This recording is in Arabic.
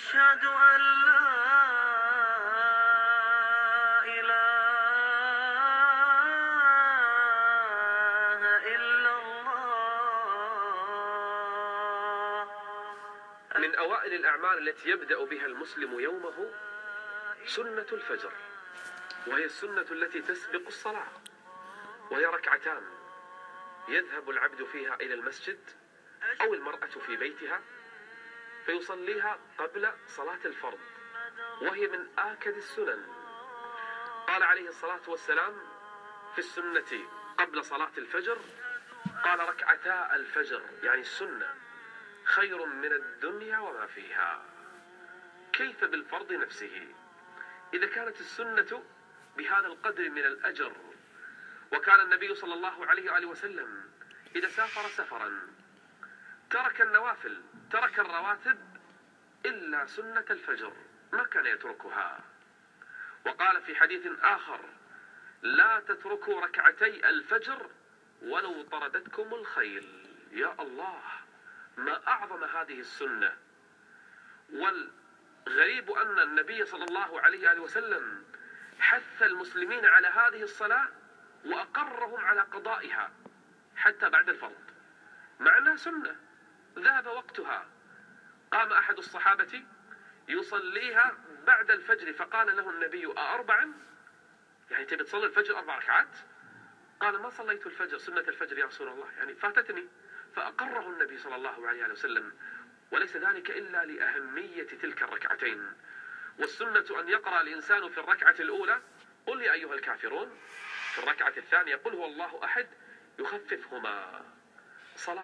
أشهد أن لا إله إلا الله. من أوائل الأعمال التي يبدأ بها المسلم يومه سنة الفجر وهي السنة التي تسبق الصلاة وهي ركعتان يذهب العبد فيها إلى المسجد أو المرأة في بيتها فيصليها قبل صلاة الفرض وهي من آكد السنن. قال عليه الصلاة والسلام في السنة قبل صلاة الفجر قال ركعتا الفجر يعني السنة خير من الدنيا وما فيها. كيف بالفرض نفسه؟ إذا كانت السنة بهذا القدر من الأجر وكان النبي صلى الله عليه وآله وسلم إذا سافر سفرا ترك النوافل ترك الرواتب إلا سنة الفجر ما كان يتركها. وقال في حديث آخر لا تتركوا ركعتي الفجر ولو طردتكم الخيل. يا الله ما أعظم هذه السنة. والغريب أن النبي صلى الله عليه وسلم حث المسلمين على هذه الصلاة وأقرهم على قضائها حتى بعد الفرض. مع أنها سنة. ذهب وقتها. قام أحد الصحابة يصليها بعد الفجر فقال له النبي أأربعا يعني تبي تصلي الفجر أربع ركعات؟ قال ما صليت الفجر سنة الفجر يا رسول الله. يعني فاتتني. فأقره النبي صلى الله عليه وسلم. وليس ذلك إلا لأهمية تلك الركعتين. والسنة أن يقرأ الإنسان في الركعة الأولى. قل يا أيها الكافرون في الركعة الثانية قل هو الله أحد يخففهما.